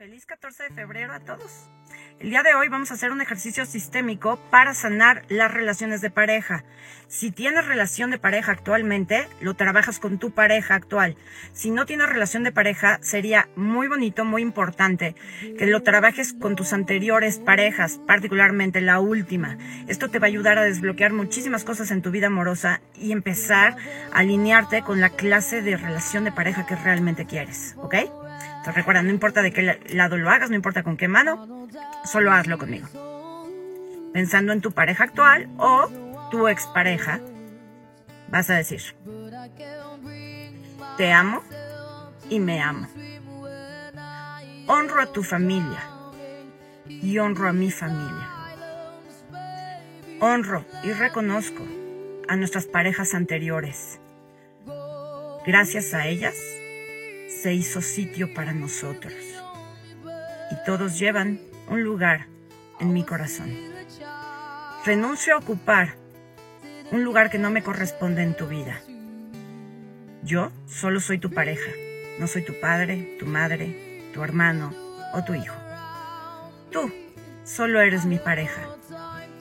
Feliz 14 de febrero a todos. El día de hoy vamos a hacer un ejercicio sistémico para sanar las relaciones de pareja. Si tienes relación de pareja actualmente, lo trabajas con tu pareja actual. Si no tienes relación de pareja, sería muy bonito, muy importante que lo trabajes con tus anteriores parejas, particularmente la última. Esto te va a ayudar a desbloquear muchísimas cosas en tu vida amorosa y empezar a alinearte con la clase de relación de pareja que realmente quieres, ¿ok? Recuerda, no importa de qué lado lo hagas, no importa con qué mano, solo hazlo conmigo. Pensando en tu pareja actual o tu expareja, vas a decir, te amo y me amo. Honro a tu familia y honro a mi familia. Honro y reconozco a nuestras parejas anteriores. Gracias a ellas, se hizo sitio para nosotros. Y todos llevan un lugar en mi corazón. Renuncio a ocupar un lugar que no me corresponde en tu vida. Yo solo soy tu pareja, no soy tu padre, tu madre, tu hermano o tu hijo. Tú solo eres mi pareja.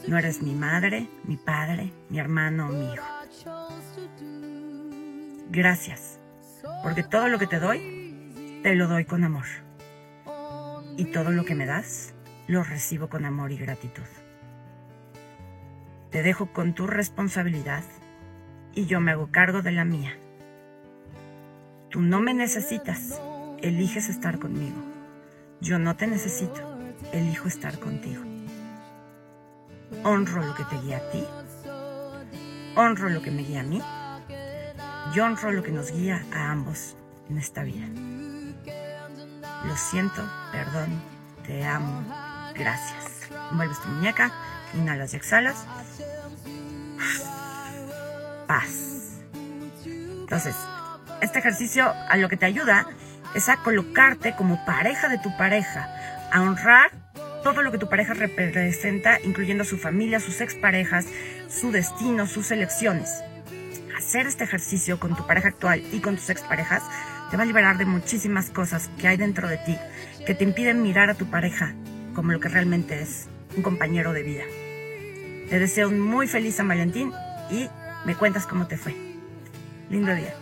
No eres mi madre, mi padre, mi hermano o mi hijo. Gracias porque todo lo que te doy, te lo doy con amor. Y todo lo que me das, lo recibo con amor y gratitud. Te dejo con tu responsabilidad y yo me hago cargo de la mía. Tú no me necesitas, eliges estar conmigo. Yo no te necesito, elijo estar contigo. Honro lo que te guía a ti, honro lo que me guía a mí yo honro lo que nos guía a ambos en esta vida. Lo siento, perdón, te amo, gracias. Envuelves tu muñeca, inhalas y exhalas. Paz. Entonces, este ejercicio a lo que te ayuda es a colocarte como pareja de tu pareja, a honrar todo lo que tu pareja representa, incluyendo su familia, sus exparejas, su destino, sus elecciones hacer este ejercicio con tu pareja actual y con tus exparejas te va a liberar de muchísimas cosas que hay dentro de ti que te impiden mirar a tu pareja como lo que realmente es, un compañero de vida. Te deseo un muy feliz San Valentín y me cuentas cómo te fue. Lindo día.